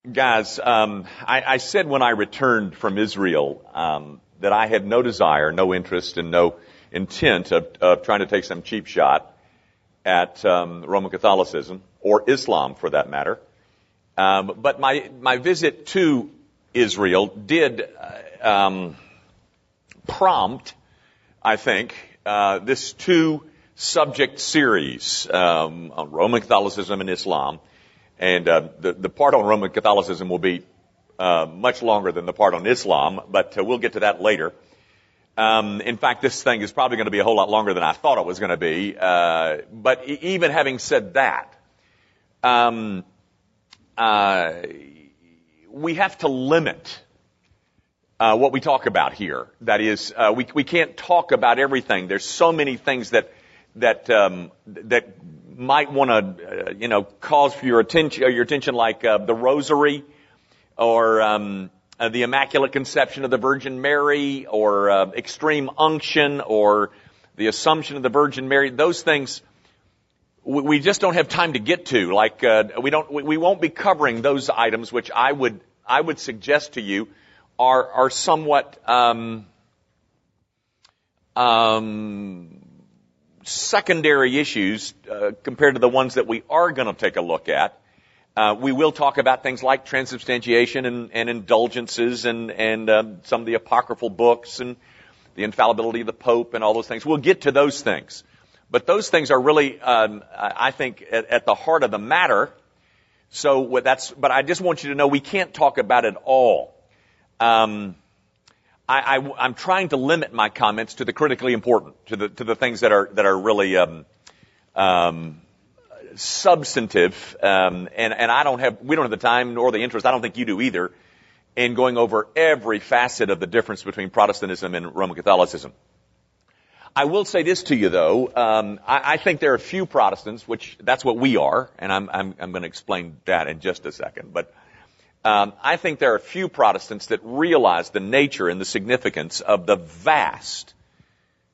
Guys, um, I, I, said when I returned from Israel um, that I had no desire, no interest, and no intent of, of trying to take some cheap shot at um, Roman Catholicism or Islam, for that matter. Um, but my my visit to Israel did uh, um, prompt, I think, uh, this two subject series um, on Roman Catholicism and Islam and uh, the, the part on Roman Catholicism will be uh, much longer than the part on Islam, but uh, we'll get to that later. Um, in fact, this thing is probably going to be a whole lot longer than I thought it was going to be. Uh, but even having said that, um, uh, we have to limit uh, what we talk about here. That is, we we can't talk about everything. There's so many things that that um, that might want to, uh, you know, cause for your attention, uh, your attention like uh, the Rosary, or um, uh, the Immaculate Conception of the Virgin Mary, or uh, extreme unction, or the Assumption of the Virgin Mary. Those things we, we just don't have time to get to. Like uh, we don't, we, we won't be covering those items, which I would I would suggest to you are are somewhat. Um, um, secondary issues uh, compared to the ones that we are going to take a look at. Uh, we will talk about things like transubstantiation and, and indulgences and, and um, some of the apocryphal books and the infallibility of the Pope and all those things. We'll get to those things. But those things are really, um, I think, at, at, the heart of the matter. So that's, but I just want you to know we can't talk about it all. Um, I, I, am trying to limit my comments to the critically important, to the to the things that are that are really um, um, substantive. Um, and and I don't have we don't have the time nor the interest. I don't think you do either in going over every facet of the difference between Protestantism and Roman Catholicism. I will say this to you though. Um, I, I, think there are a few Protestants, which that's what we are, and I'm I'm, I'm going to explain that in just a second. But um, I think there are few Protestants that realize the nature and the significance of the vast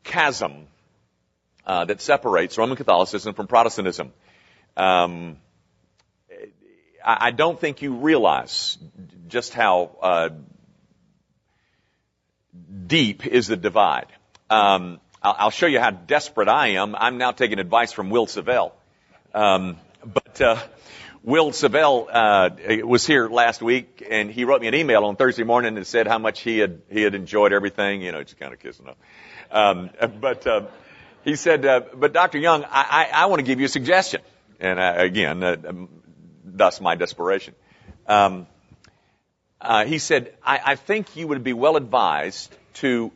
chasm uh, that separates Roman Catholicism from Protestantism. Um, I, I, don't think you realize just how uh, deep is the divide. Um, I'll, I'll, show you how desperate I am. I'm now taking advice from Will Savell. Um, but uh, Will Savell uh, was here last week, and he wrote me an email on Thursday morning and said how much he had he had enjoyed everything. You know, just kind of kissing up. Um, but uh, he said, uh, "But Dr. Young, I, I, I want to give you a suggestion." And uh, again, uh, um, thus my desperation. Um, uh, he said, I, "I think you would be well advised to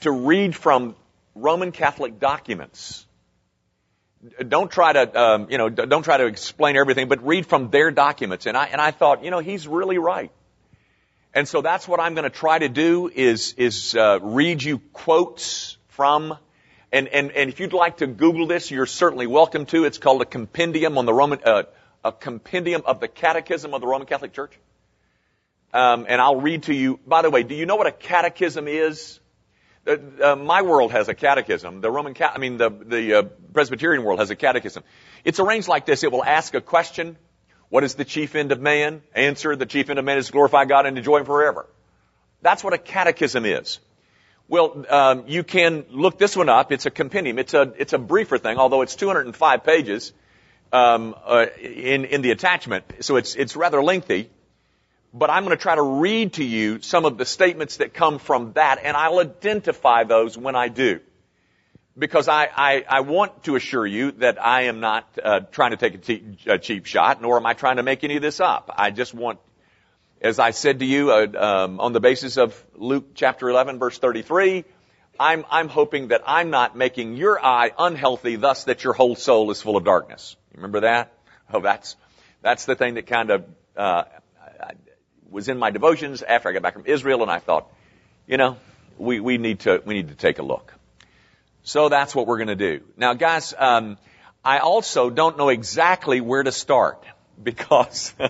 to read from Roman Catholic documents." Don't try to, um, you know, don't try to explain everything, but read from their documents. And I, and I thought, you know, he's really right. And so that's what I'm going to try to do is, is, uh, read you quotes from, and, and, and if you'd like to Google this, you're certainly welcome to. It's called a compendium on the Roman, uh, a compendium of the Catechism of the Roman Catholic Church. Um, and I'll read to you. By the way, do you know what a catechism is? Uh, uh, my world has a catechism. The Roman, I mean, the the uh, Presbyterian world has a catechism. It's arranged like this: it will ask a question. What is the chief end of man? Answer: The chief end of man is to glorify God and enjoy Him forever. That's what a catechism is. Well, um, you can look this one up. It's a compendium. It's a it's a briefer thing, although it's 205 pages um, uh, in in the attachment, so it's it's rather lengthy but I'm going to try to read to you some of the statements that come from that, and I'll identify those when I do. Because I, I, I want to assure you that I am not uh, trying to take a, te- a, cheap shot, nor am I trying to make any of this up. I just want, as I said to you uh, um, on the basis of Luke chapter 11, verse 33, I'm, I'm hoping that I'm not making your eye unhealthy, thus that your whole soul is full of darkness. Remember that? Oh, that's that's the thing that kind of uh, was in my devotions after I got back from Israel, and I thought, you know, we, we need to we need to take a look. So that's what we're going to do. Now, guys, um, I also don't know exactly where to start because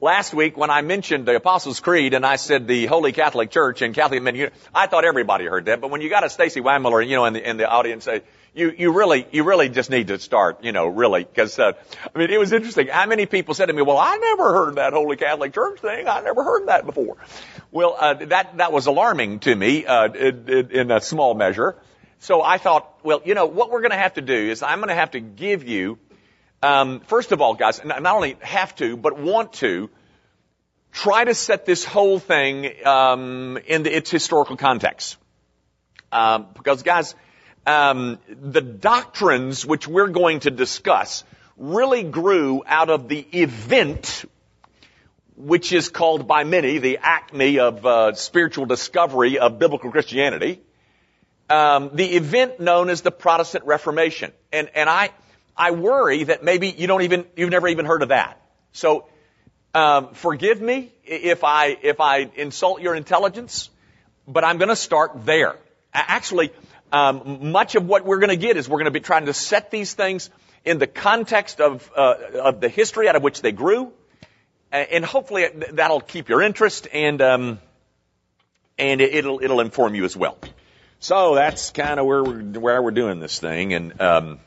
last week when I mentioned the Apostles' Creed and I said the Holy Catholic Church and Catholic men, I thought everybody heard that. But when you got a Stacy Wamler, you know, in the, in the audience, say, you, you really, you really just need to start, you know, really, because, uh, I mean, it was interesting. How many people said to me, well, I never heard that Holy Catholic Church thing. I never heard that before. Well, uh, that, that was alarming to me, uh, in, in, in a small measure. So I thought, well, you know, what we're going to have to do is I'm going to have to give you, um, first of all, guys, not only have to, but want to, try to set this whole thing um, into its historical context. Um, because, guys, um, the doctrines which we're going to discuss really grew out of the event which is called by many the acme of uh, spiritual discovery of biblical Christianity. Um, the event known as the Protestant Reformation, and and I I worry that maybe you don't even you've never even heard of that. So um, forgive me if I if I insult your intelligence, but I'm going to start there. Actually, um, much of what we're going to get is we're going to be trying to set these things in the context of uh, of the history out of which they grew, and hopefully that'll keep your interest and um, and it'll it'll inform you as well. So that's kind of where we're where we're doing this thing, and um,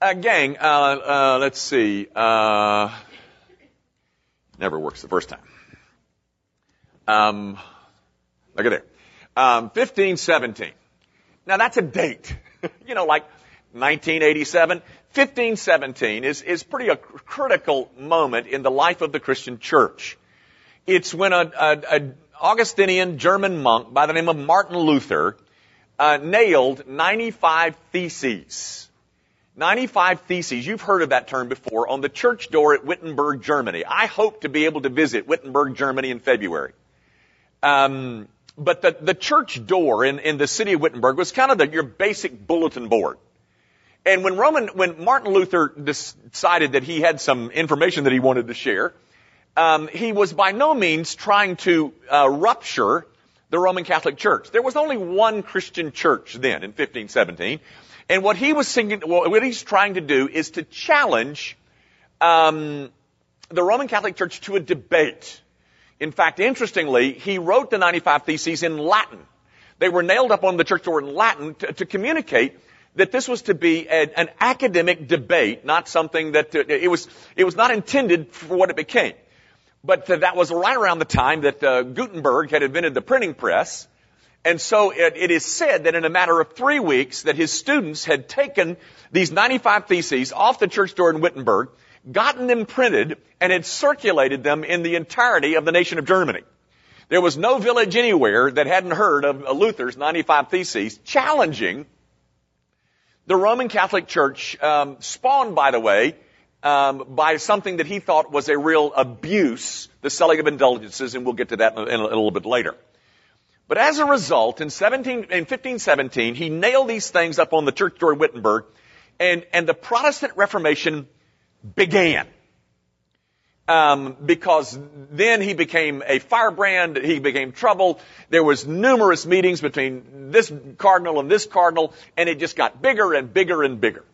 uh, gang, uh, uh, let's see. Uh, Never works the first time. Um, look at there. Um, 1517. Now that's a date. you know, like 1987. 1517 is, is pretty a critical moment in the life of the Christian church. It's when a, a, a Augustinian German monk by the name of Martin Luther uh, nailed 95 theses 95 Theses, you've heard of that term before, on the church door at Wittenberg, Germany. I hope to be able to visit Wittenberg, Germany in February. Um, but the, the church door in, in the city of Wittenberg was kind of the, your basic bulletin board. And when Roman, when Martin Luther decided that he had some information that he wanted to share, um, he was by no means trying to uh, rupture the Roman Catholic Church. There was only one Christian church then in 1517. And what he was singing, what he's trying to do is to challenge um, the Roman Catholic Church to a debate. In fact, interestingly, he wrote the 95 Theses in Latin. They were nailed up on the church door in Latin to, to communicate that this was to be a, an academic debate, not something that uh, it was. It was not intended for what it became. But uh, that was right around the time that uh, Gutenberg had invented the printing press, and so it, it is said that in a matter of three weeks that his students had taken these 95 theses off the church door in Wittenberg, gotten them printed, and had circulated them in the entirety of the nation of Germany. There was no village anywhere that hadn't heard of Luther's 95 Theses challenging the Roman Catholic Church, um, spawned, by the way, um, by something that he thought was a real abuse, the selling of indulgences, and we'll get to that in a, in a little bit later. But as a result, in 17, in 1517, he nailed these things up on the church door in Wittenberg, and, and the Protestant Reformation began. Um, because then he became a firebrand, he became trouble. There was numerous meetings between this cardinal and this cardinal, and it just got bigger and bigger and bigger.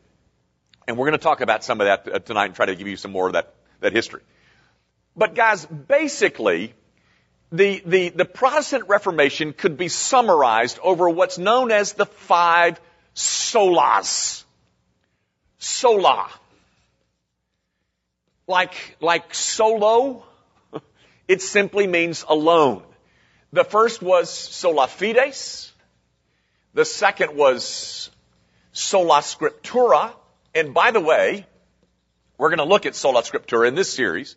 And we're going to talk about some of that uh, tonight and try to give you some more of that, that history. But guys, basically, the, the, the Protestant Reformation could be summarized over what's known as the five solas. Sola. Like, like solo, it simply means alone. The first was sola fides. The second was sola scriptura. And by the way, we're going to look at sola scriptura in this series.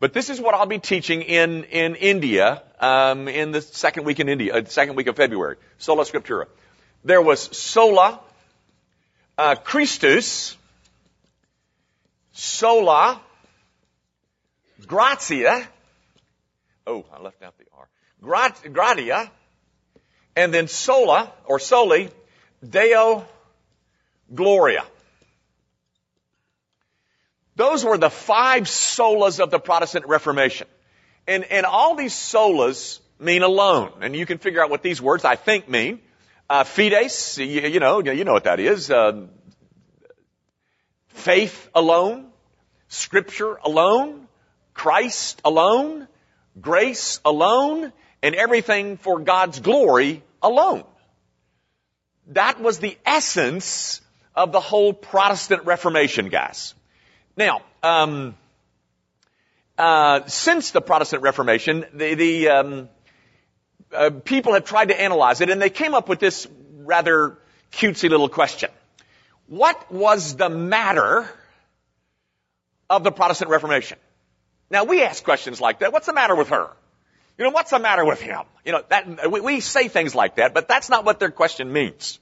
But this is what I'll be teaching in, in India, um, in the second week in India, uh, second week of February. Sola Scriptura. There was Sola, uh, Christus, Sola, Gratia, oh, I left out the R, Grat, Gratia, and then Sola, or Soli, Deo Gloria. Those were the five solas of the Protestant Reformation. And, and all these solas mean alone. And you can figure out what these words, I think, mean. Uh, fides, you, you, know, you know what that is. Uh, faith alone. Scripture alone. Christ alone, grace alone, and everything for God's glory alone. That was the essence of the whole Protestant Reformation, guys. Now, um, uh, since the Protestant Reformation, the, the um, uh, people have tried to analyze it, and they came up with this rather cutesy little question: What was the matter of the Protestant Reformation? Now we ask questions like that. What's the matter with her? You know, what's the matter with him? You know, that, we, we say things like that, but that's not what their question means.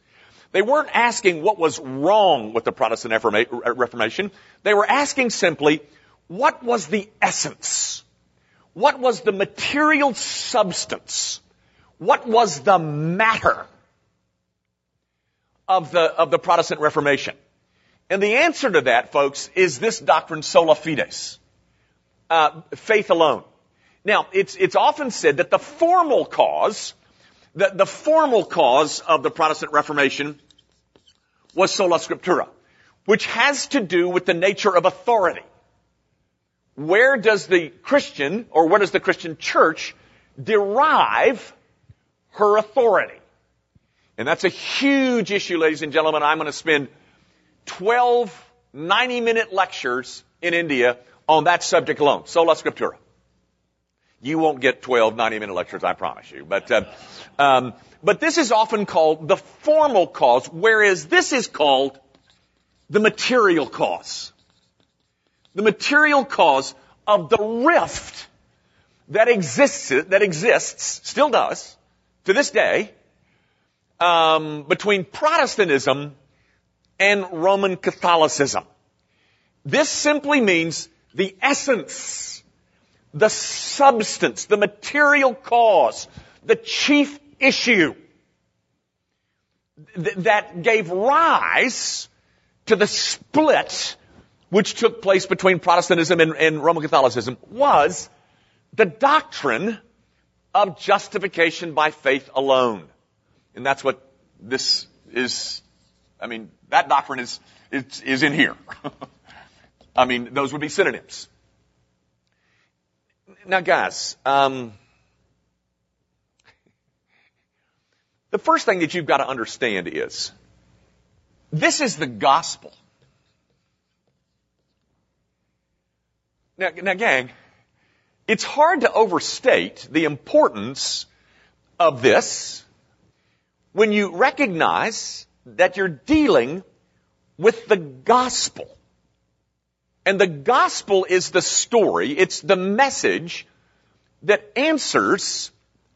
They weren't asking what was wrong with the Protestant Reformation. They were asking simply, what was the essence? What was the material substance? What was the matter of the, of the Protestant Reformation? And the answer to that, folks, is this doctrine sola fides. Uh, faith alone. Now, it's, it's often said that the formal cause, the, the formal cause of the Protestant Reformation was sola scriptura, which has to do with the nature of authority. Where does the Christian, or where does the Christian church derive her authority? And that's a huge issue, ladies and gentlemen. I'm going to spend 12 90 minute lectures in India on that subject alone. Sola scriptura. You won't get 12 90 minute lectures, I promise you. But, uh, um, but this is often called the formal cause, whereas this is called the material cause. The material cause of the rift that exists, that exists, still does, to this day, um, between Protestantism and Roman Catholicism. This simply means the essence, the substance, the material cause, the chief issue th- that gave rise to the split which took place between Protestantism and, and Roman Catholicism was the doctrine of justification by faith alone. And that's what this is, I mean, that doctrine is, is, is in here. I mean, those would be synonyms. Now guys, um, The first thing that you've got to understand is this is the gospel. Now, now gang, it's hard to overstate the importance of this when you recognize that you're dealing with the gospel. And the gospel is the story, it's the message that answers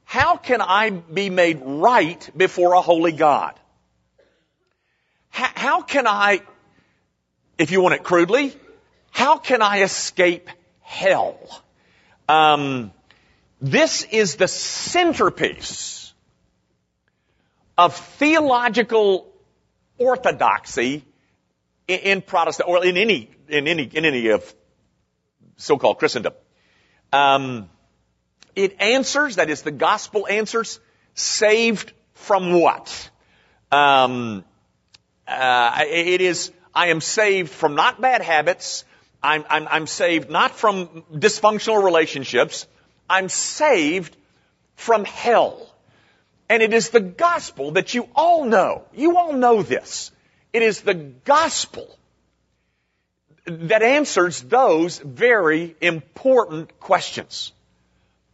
how can I be made right before a holy God? How can I, if you want it crudely, how can I escape hell? Um, this is the centerpiece of theological orthodoxy in, Protestant or in any in any in any of so-called Christendom. Um, it answers, that is the gospel answers, saved from what? Um, uh, it is, I am saved from not bad habits. I'm, I'm, I'm saved not from dysfunctional relationships. I'm saved from hell. And it is the gospel that you all know. You all know this. It is the gospel that answers those very important questions.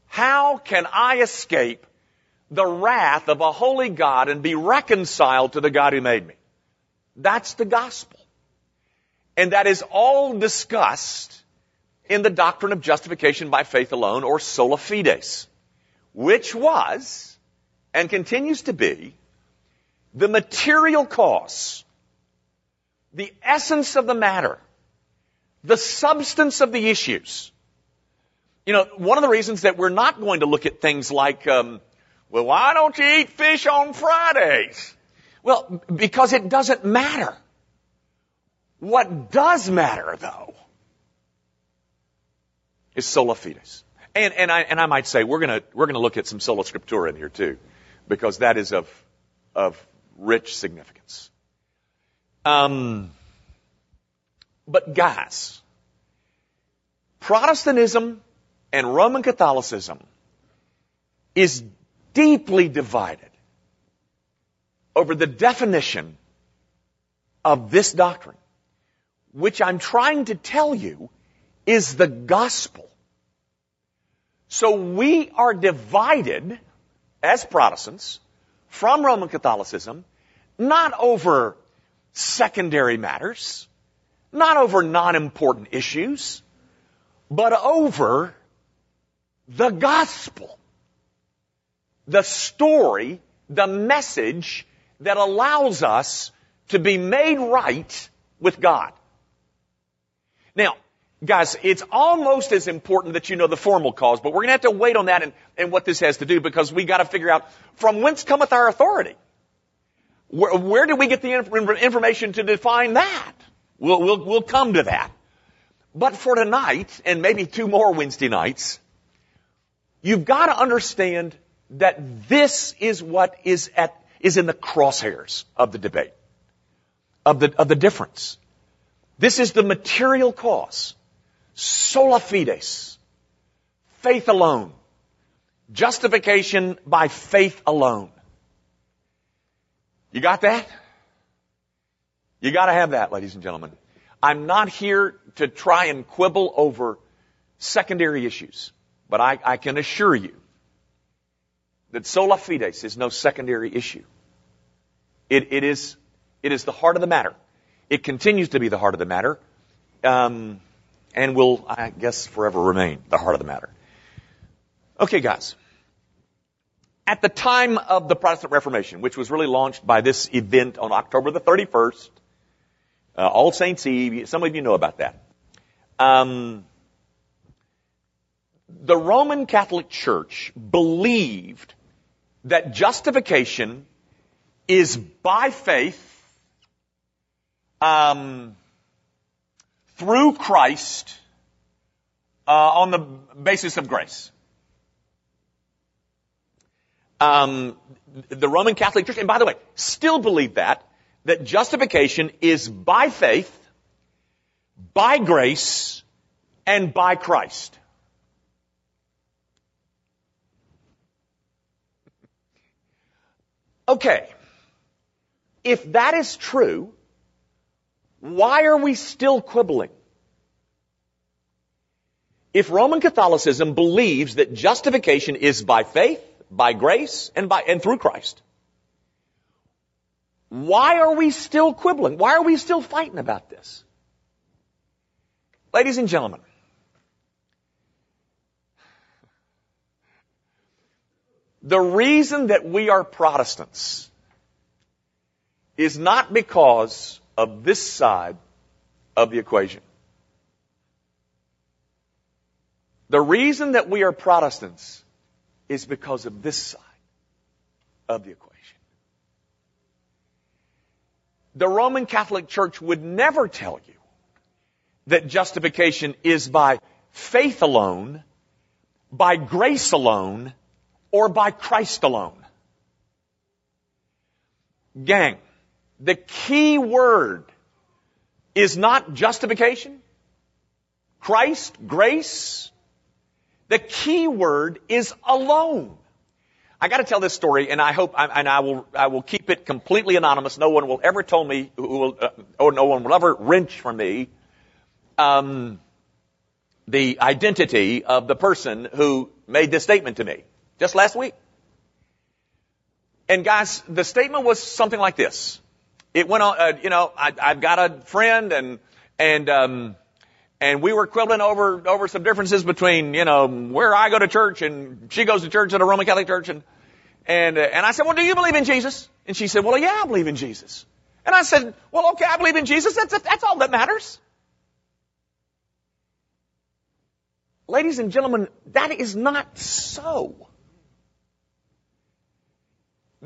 How can I escape the wrath of a holy God and be reconciled to the God who made me? That's the gospel. And that is all discussed in the doctrine of justification by faith alone or sola fides, which was and continues to be the material cause, the essence of the matter, the substance of the issues you know, one of the reasons that we're not going to look at things like, um, well, why don't you eat fish on Fridays? Well, because it doesn't matter. What does matter, though, is sola fides. And, and, I, and I might say we're gonna, we're gonna look at some sola scriptura in here too, because that is of, of rich significance. Um, but guys, Protestantism and Roman Catholicism is deeply divided over the definition of this doctrine, which I'm trying to tell you is the gospel. So we are divided as Protestants from Roman Catholicism, not over secondary matters, not over non-important issues, but over the gospel. The story, the message that allows us to be made right with God. Now, guys, it's almost as important that you know the formal cause, but we're going to have to wait on that and, and what this has to do because we got to figure out from whence cometh our authority. Where, where do we get the information to define that? We'll, we'll, we'll come to that. But for tonight, and maybe two more Wednesday nights, you've got to understand that this is what is at, is in the crosshairs of the debate, of the, of the difference. This is the material cause. Sola fides. Faith alone. Justification by faith alone. You got that? You gotta have that, ladies and gentlemen. I'm not here to try and quibble over secondary issues, but I, I can assure you that sola fides is no secondary issue. It, it is, it is the heart of the matter. It continues to be the heart of the matter, um, and will, I guess, forever remain the heart of the matter. Okay, guys. At the time of the Protestant Reformation, which was really launched by this event on October the 31st, uh, All Saints Eve, some of you know about that. Um, the Roman Catholic Church believed that justification is by faith um, through Christ uh, on the basis of grace. Um, the Roman Catholic Church, and by the way, still believe that that justification is by faith, by grace, and by Christ. Okay. If that is true, why are we still quibbling? If Roman Catholicism believes that justification is by faith, by grace, and by, and through Christ, why are we still quibbling? Why are we still fighting about this? Ladies and gentlemen, the reason that we are Protestants is not because of this side of the equation. The reason that we are Protestants is because of this side of the equation. The Roman Catholic Church would never tell you that justification is by faith alone, by grace alone, or by Christ alone. Gang, the key word is not justification, Christ, grace. The key word is alone. I got to tell this story, and I hope, and I will, I will keep it completely anonymous. No one will ever tell me, who will, uh, or no one will ever wrench from me, um, the identity of the person who made this statement to me just last week. And guys, the statement was something like this it went on, uh, you know, I, I've got a friend and, and, um, and we were quibbling over, over some differences between, you know, where I go to church and she goes to church at a Roman Catholic church and, and, uh, and I said, well, do you believe in Jesus? And she said, well, yeah, I believe in Jesus. And I said, well, okay, I believe in Jesus. That's, that's all that matters. Ladies and gentlemen, that is not so.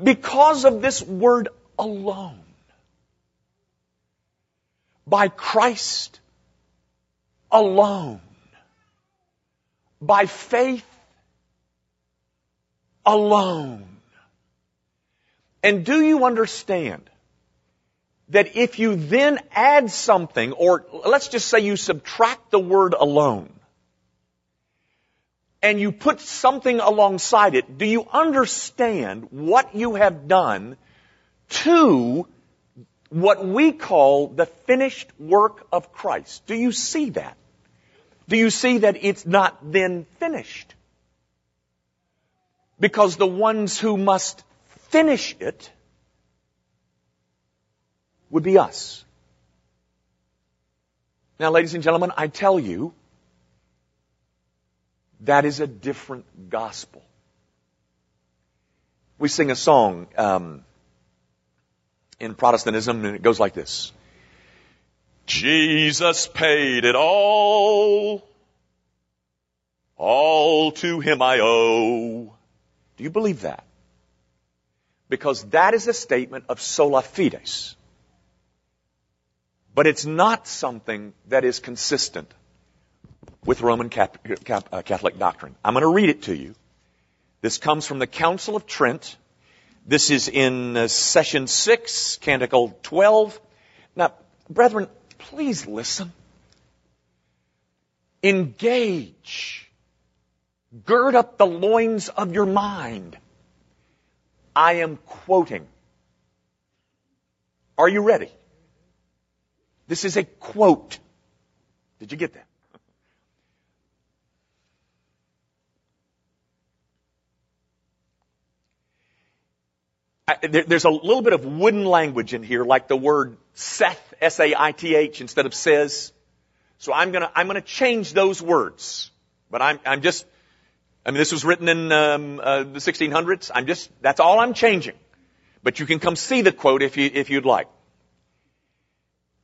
Because of this word alone by Christ alone, by faith alone. And do you understand that if you then add something, or let's just say you subtract the word alone, and you put something alongside it, do you understand what you have done to what we call the finished work of Christ? Do you see that? Do you see that it's not then finished? Because the ones who must finish it would be us. Now, ladies and gentlemen, I tell you, that is a different gospel. We sing a song um, in Protestantism, and it goes like this Jesus paid it all. All to him I owe. Do you believe that? Because that is a statement of sola fides. But it's not something that is consistent with Roman uh, Catholic doctrine. I'm going to read it to you. This comes from the Council of Trent. This is in uh, session 6, canticle 12. Now, brethren, please listen. Engage. Gird up the loins of your mind. I am quoting. Are you ready? This is a quote. Did you get that? There, there's a little bit of wooden language in here, like the word Seth, S-A-I-T-H, instead of says. So I'm gonna, I'm gonna change those words. But I'm, I'm just, I mean, this was written in um, uh, the 1600s. I'm just, that's all I'm changing. But you can come see the quote if you, if you'd like.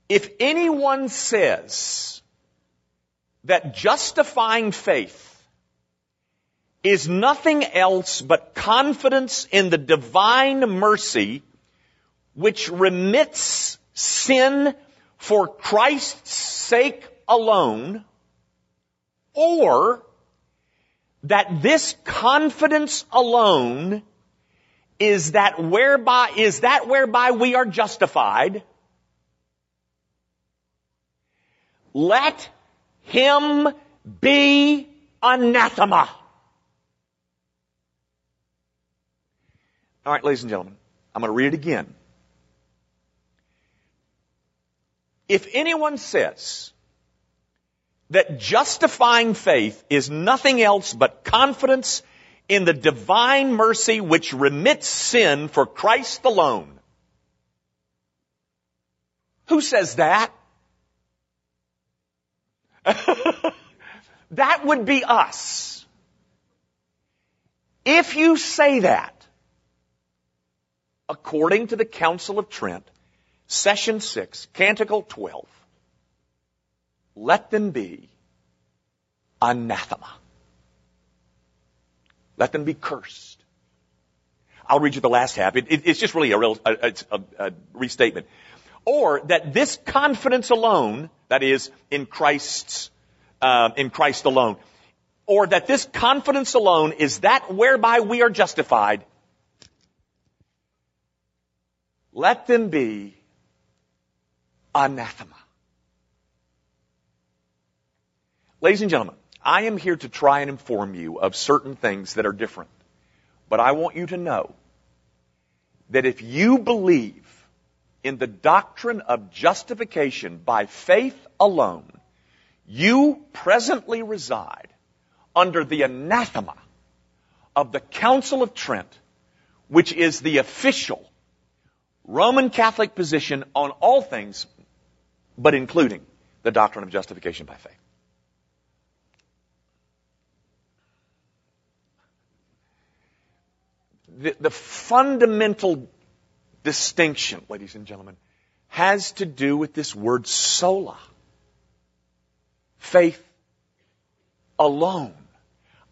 If anyone says that justifying faith is nothing else but confidence in the divine mercy which remits sin for Christ's sake alone, or that this confidence alone is that whereby, is that whereby we are justified, let him be anathema. All right, ladies and gentlemen, I'm going to read it again. If anyone says that justifying faith is nothing else but confidence in the divine mercy which remits sin for Christ alone, who says that? that would be us. If you say that, according to the Council of Trent, session 6, canticle 12, let them be anathema. Let them be cursed. I'll read you the last half. It, it, it's just really a real a, a, a restatement. Or that this confidence alone, that is in Christ's uh, in Christ alone, or that this confidence alone is that whereby we are justified let them be anathema. Ladies and gentlemen, I am here to try and inform you of certain things that are different. But I want you to know that if you believe in the doctrine of justification by faith alone, you presently reside under the anathema of the Council of Trent, which is the official Roman Catholic position on all things, but including the doctrine of justification by faith. The, the fundamental distinction, ladies and gentlemen, has to do with this word sola. Faith alone.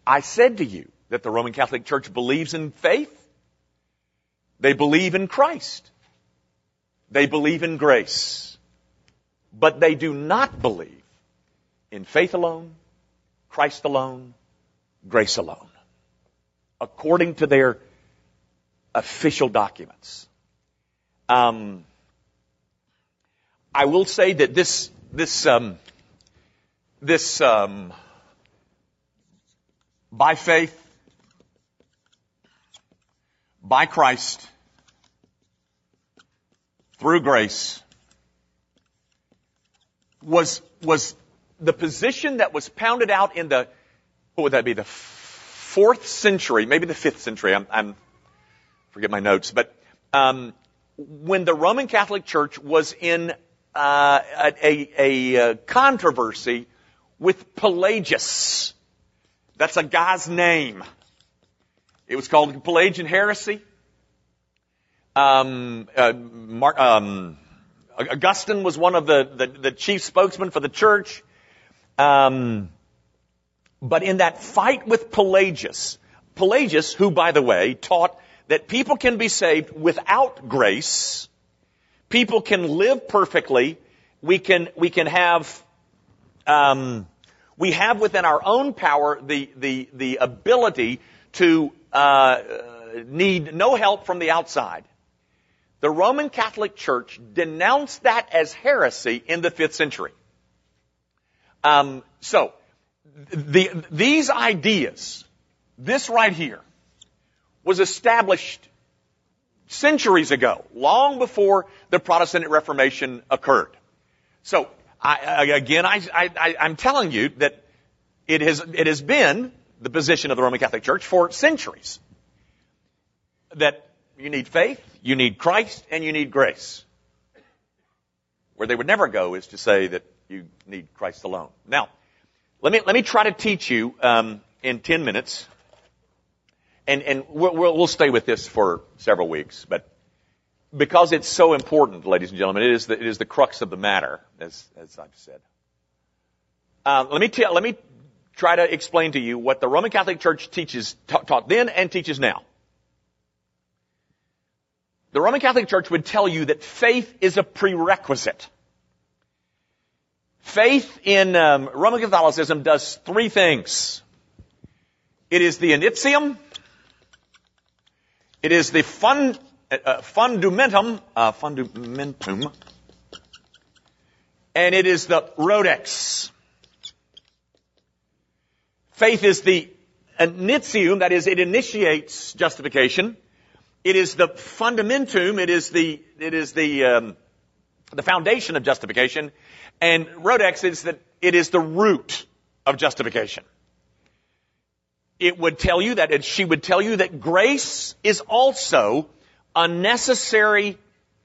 I said to you that the Roman Catholic Church believes in faith. They believe in Christ. They believe in grace, but they do not believe in faith alone, Christ alone, grace alone, according to their official documents. Um, I will say that this this um, this um, by faith, by Christ, through grace, was, was the position that was pounded out in the, what would that be, the fourth century, maybe the fifth century, I'm, I'm forget my notes, but um, when the Roman Catholic Church was in uh, a, a, a, uh, controversy with Pelagius. That's a guy's name. It was called Pelagian heresy. Um, uh, Mar- um, Augustine was one of the, the, the, chief spokesmen for the church. Um, but in that fight with Pelagius, Pelagius, who by the way taught that people can be saved without grace, people can live perfectly, we can we can have um, we have within our own power the the the ability to uh, need no help from the outside. The Roman Catholic Church denounced that as heresy in the fifth century. Um, so, the, these ideas, this right here, was established centuries ago, long before the Protestant Reformation occurred. So, I, again, I, I'm telling you that it has, it has been the position of the Roman Catholic Church for centuries that you need faith, you need Christ, and you need grace. Where they would never go is to say that you need Christ alone. Now, let me let me try to teach you um, in ten minutes, and and we'll, we'll stay with this for several weeks, but because it's so important, ladies and gentlemen, it is the, it is the crux of the matter, as as I've said. Uh, let me let me try to explain to you what the Roman Catholic Church teaches taught then and teaches now. The Roman Catholic Church would tell you that faith is a prerequisite. Faith in um, Roman Catholicism does three things. It is the initium, it is the fun, uh, fundamentum, uh, fundamentum, and it is the radix. Faith is the initium, that is, it initiates justification. It is the fundamentum. It is the it is the um, the foundation of justification, and Radix is that it is the root of justification. It would tell you that and she would tell you that grace is also a necessary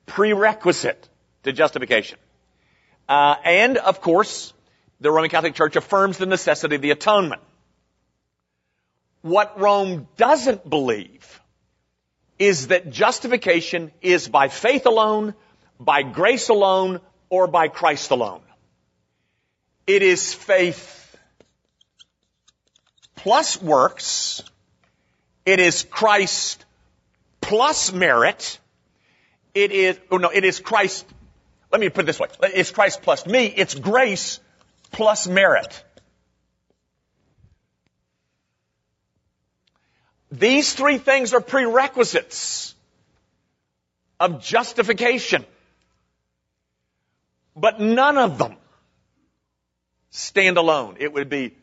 prerequisite to justification, uh, and of course, the Roman Catholic Church affirms the necessity of the atonement. What Rome doesn't believe is that justification is by faith alone, by grace alone, or by Christ alone. It is faith plus works. It is Christ plus merit. It is, oh no, it is Christ, let me put it this way. It's Christ plus me. It's grace plus merit. These three things are prerequisites of justification. But none of them stand alone. It would be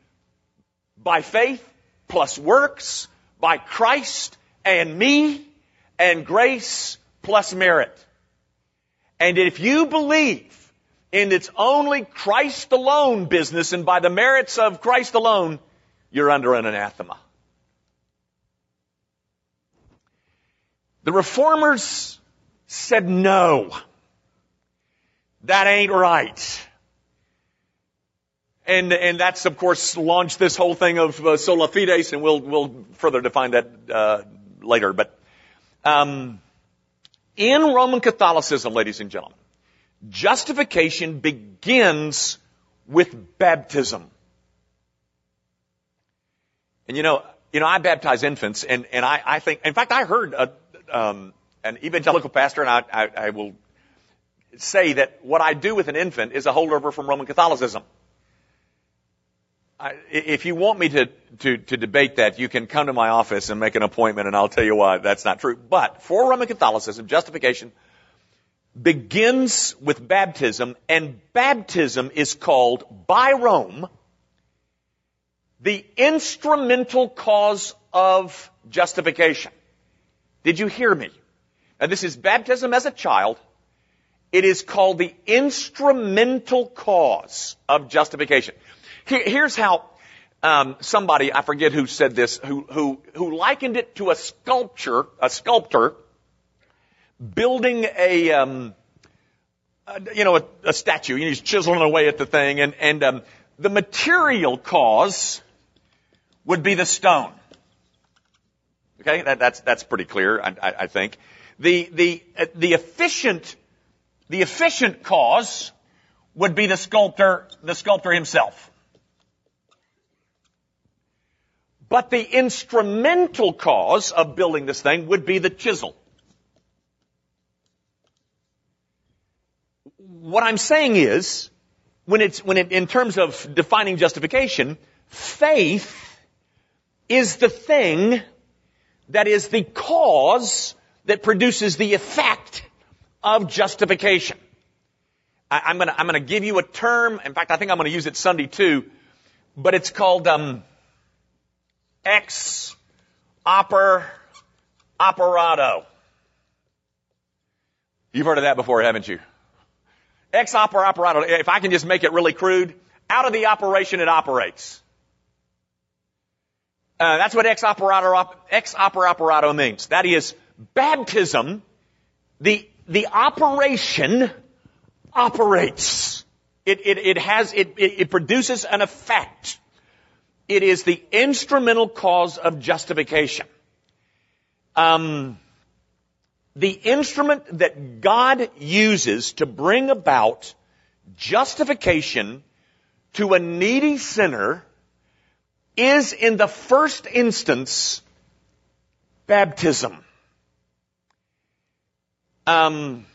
by faith plus works, by Christ and me, and grace plus merit. And if you believe in its only Christ alone business and by the merits of Christ alone, you're under an anathema. The reformers said no. That ain't right. And, and that's of course launched this whole thing of uh, sola fides and we'll, we'll further define that, uh, later. But, um, in Roman Catholicism, ladies and gentlemen, justification begins with baptism. And you know, you know, I baptize infants, and and I, I think, in fact, I heard a, um, an evangelical pastor, and I, I, I will say that what I do with an infant is a holdover from Roman Catholicism. I, if you want me to, to, to debate that, you can come to my office and make an appointment and I'll tell you why that's not true. But for Roman Catholicism, justification begins with baptism and baptism is called by Rome the instrumental cause of justification. Did you hear me? Now this is baptism as a child. It is called the instrumental cause of justification. Here, here's how um, somebody I forget who said this, who who who likened it to a sculpture, a sculptor building a um, you know a, a statue. He's chiseling away at the thing, and and um, the material cause would be the stone. Okay, that, that's that's pretty clear, I, I, I think. The the uh, the efficient the efficient cause would be the sculptor the sculptor himself. But the instrumental cause of building this thing would be the chisel. What I'm saying is, when it's, when it, in terms of defining justification, faith is the thing that is the cause that produces the effect of justification. I, am gonna, I'm gonna give you a term. In fact, I think I'm gonna use it Sunday too, but it's called, um, ex opere operato. You've heard of that before, haven't you? Ex opere operato. If I can just make it really crude, out of the operation it operates. Uh, that's what ex operato, ex opere operato means. That is, baptism, the, the operation operates. It, it, it has, it, it produces an effect. It is the instrumental cause of justification. Um, the instrument that God uses to bring about justification to a needy sinner is in the first instance baptism. Um,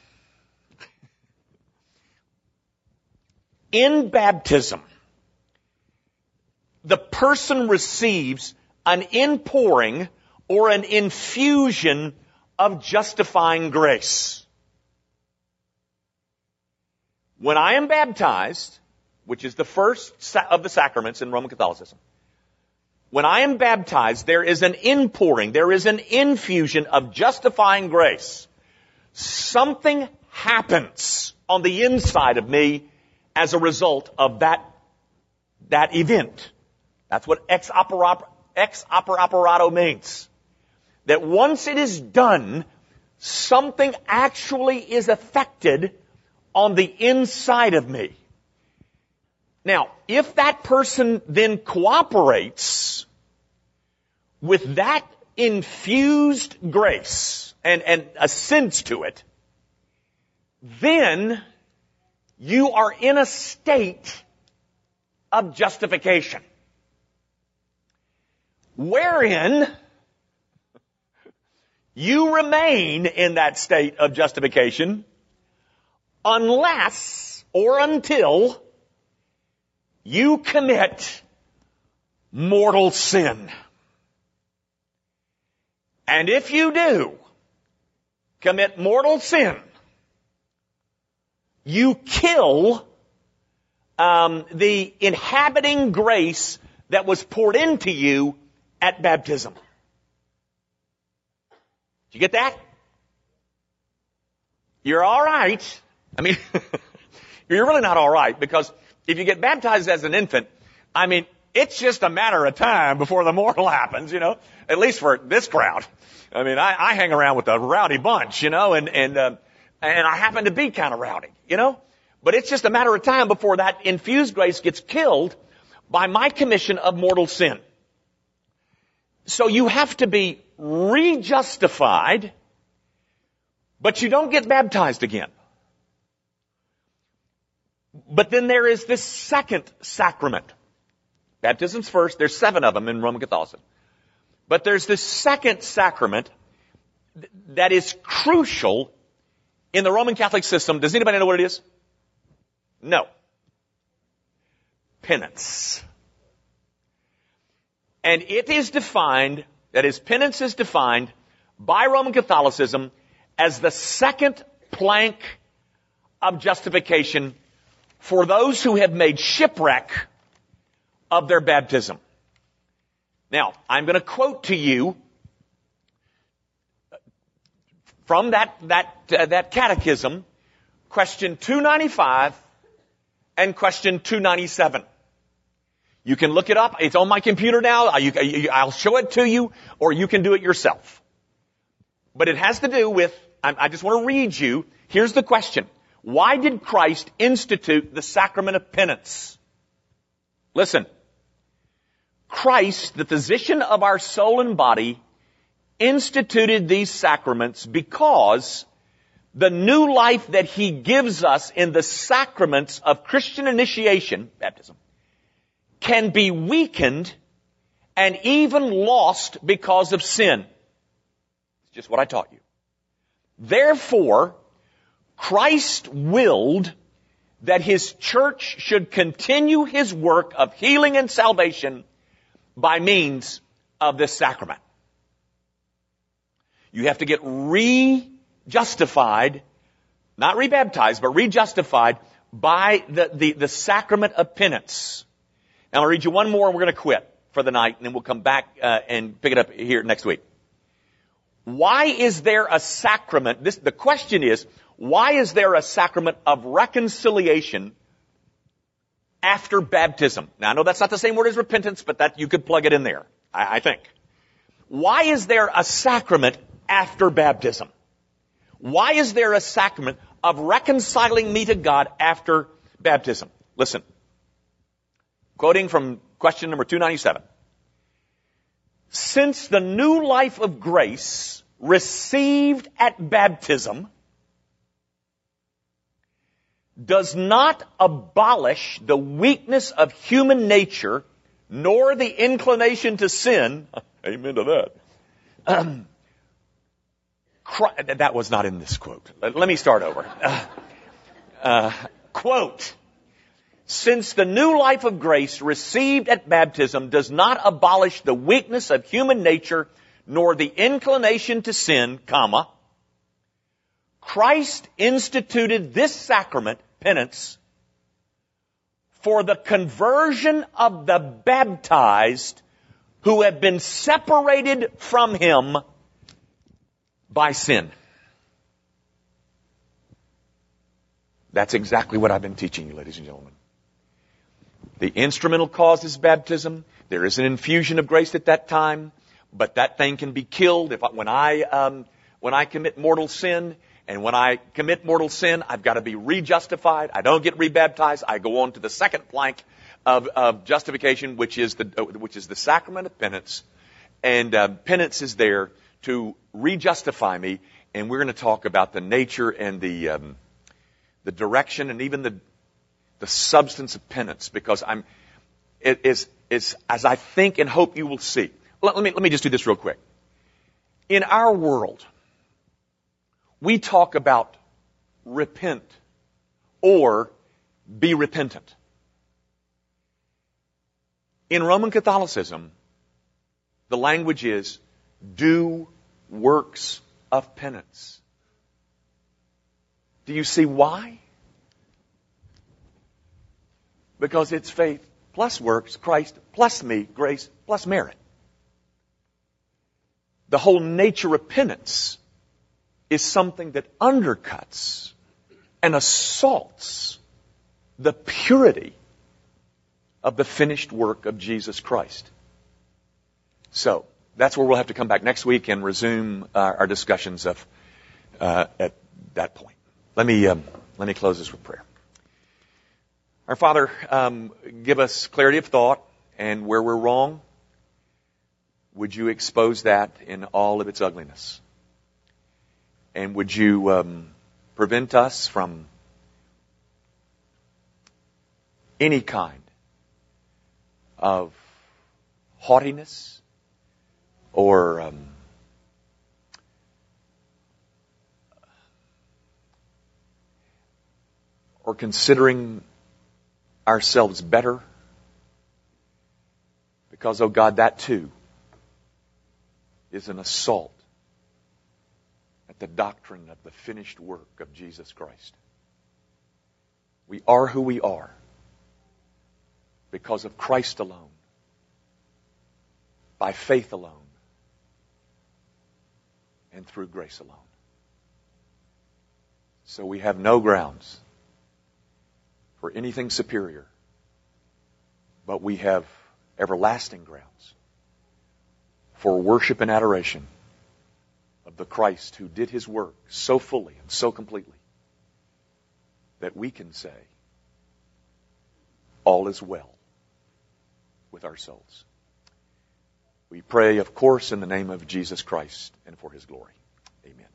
in baptism, the person receives an inpouring or an infusion of justifying grace. When I am baptized, which is the first of the sacraments in Roman Catholicism, when I am baptized, there is an inpouring, there is an infusion of justifying grace. Something happens on the inside of me as a result of that, that event. That's what ex opera, ex operato means. That once it is done, something actually is affected on the inside of me. Now, if that person then cooperates with that infused grace and, and assents to it, then you are in a state of justification. Wherein you remain in that state of justification unless or until you commit mortal sin. And if you do commit mortal sin, you kill um, the inhabiting grace that was poured into you at baptism. Did you get that? You're alright. I mean, you're really not alright because if you get baptized as an infant, I mean, it's just a matter of time before the mortal happens, you know, at least for this crowd. I mean, I, I hang around with a rowdy bunch, you know, and, and, uh, and I happen to be kind of rowdy, you know, but it's just a matter of time before that infused grace gets killed by my commission of mortal sin. So you have to be rejustified, but you don't get baptized again. But then there is this second sacrament. Baptism's first. There's seven of them in Roman Catholicism. But there's this second sacrament that is crucial in the Roman Catholic system. Does anybody know what it is? No. Penance. And it is defined, that is, penance is defined by Roman Catholicism as the second plank of justification for those who have made shipwreck of their baptism. Now, I'm going to quote to you from that, that, uh, that catechism, question 295 and question 297. You can look it up. It's on my computer now. I'll show it to you, or you can do it yourself. But it has to do with, I just want to read you. Here's the question. Why did Christ institute the sacrament of penance? Listen. Christ, the physician of our soul and body, instituted these sacraments because the new life that he gives us in the sacraments of Christian initiation, baptism, can be weakened and even lost because of sin. It's just what I taught you. Therefore, Christ willed that his church should continue his work of healing and salvation by means of this sacrament. You have to get re-justified, not rebaptized, but re-justified by the, the, the sacrament of penance. Now I'll read you one more and we're going to quit for the night and then we'll come back uh, and pick it up here next week. Why is there a sacrament? This, the question is, why is there a sacrament of reconciliation after baptism? Now I know that's not the same word as repentance, but that you could plug it in there, I, I think. Why is there a sacrament after baptism? Why is there a sacrament of reconciling me to God after baptism? Listen. Quoting from question number 297. Since the new life of grace received at baptism does not abolish the weakness of human nature nor the inclination to sin. Amen to that. Um, that was not in this quote. Let me start over. Uh, uh, quote. Since the new life of grace received at baptism does not abolish the weakness of human nature nor the inclination to sin, comma, Christ instituted this sacrament, penance, for the conversion of the baptized who have been separated from Him by sin. That's exactly what I've been teaching you, ladies and gentlemen. The instrumental cause is baptism. There is an infusion of grace at that time, but that thing can be killed if when I um, when I commit mortal sin. And when I commit mortal sin, I've got to be rejustified. I don't get rebaptized. I go on to the second plank of, of justification, which is the which is the sacrament of penance. And uh, penance is there to re-justify me, and we're going to talk about the nature and the um, the direction and even the the substance of penance because I'm it is it's as I think and hope you will see. Let, let me let me just do this real quick. In our world, we talk about repent or be repentant. In Roman Catholicism, the language is do works of penance. Do you see why? Because it's faith plus works, Christ plus me, grace plus merit. The whole nature of penance is something that undercuts and assaults the purity of the finished work of Jesus Christ. So, that's where we'll have to come back next week and resume uh, our discussions of uh, at that point. Let me um, let me close this with prayer. Our Father, um, give us clarity of thought, and where we're wrong, would you expose that in all of its ugliness? And would you um, prevent us from any kind of haughtiness, or um, or considering ourselves better? Because oh God that too is an assault at the doctrine of the finished work of Jesus Christ. We are who we are because of Christ alone by faith alone and through grace alone. So we have no grounds for anything superior, but we have everlasting grounds for worship and adoration the Christ who did his work so fully and so completely that we can say, all is well with our souls. We pray, of course, in the name of Jesus Christ and for his glory. Amen.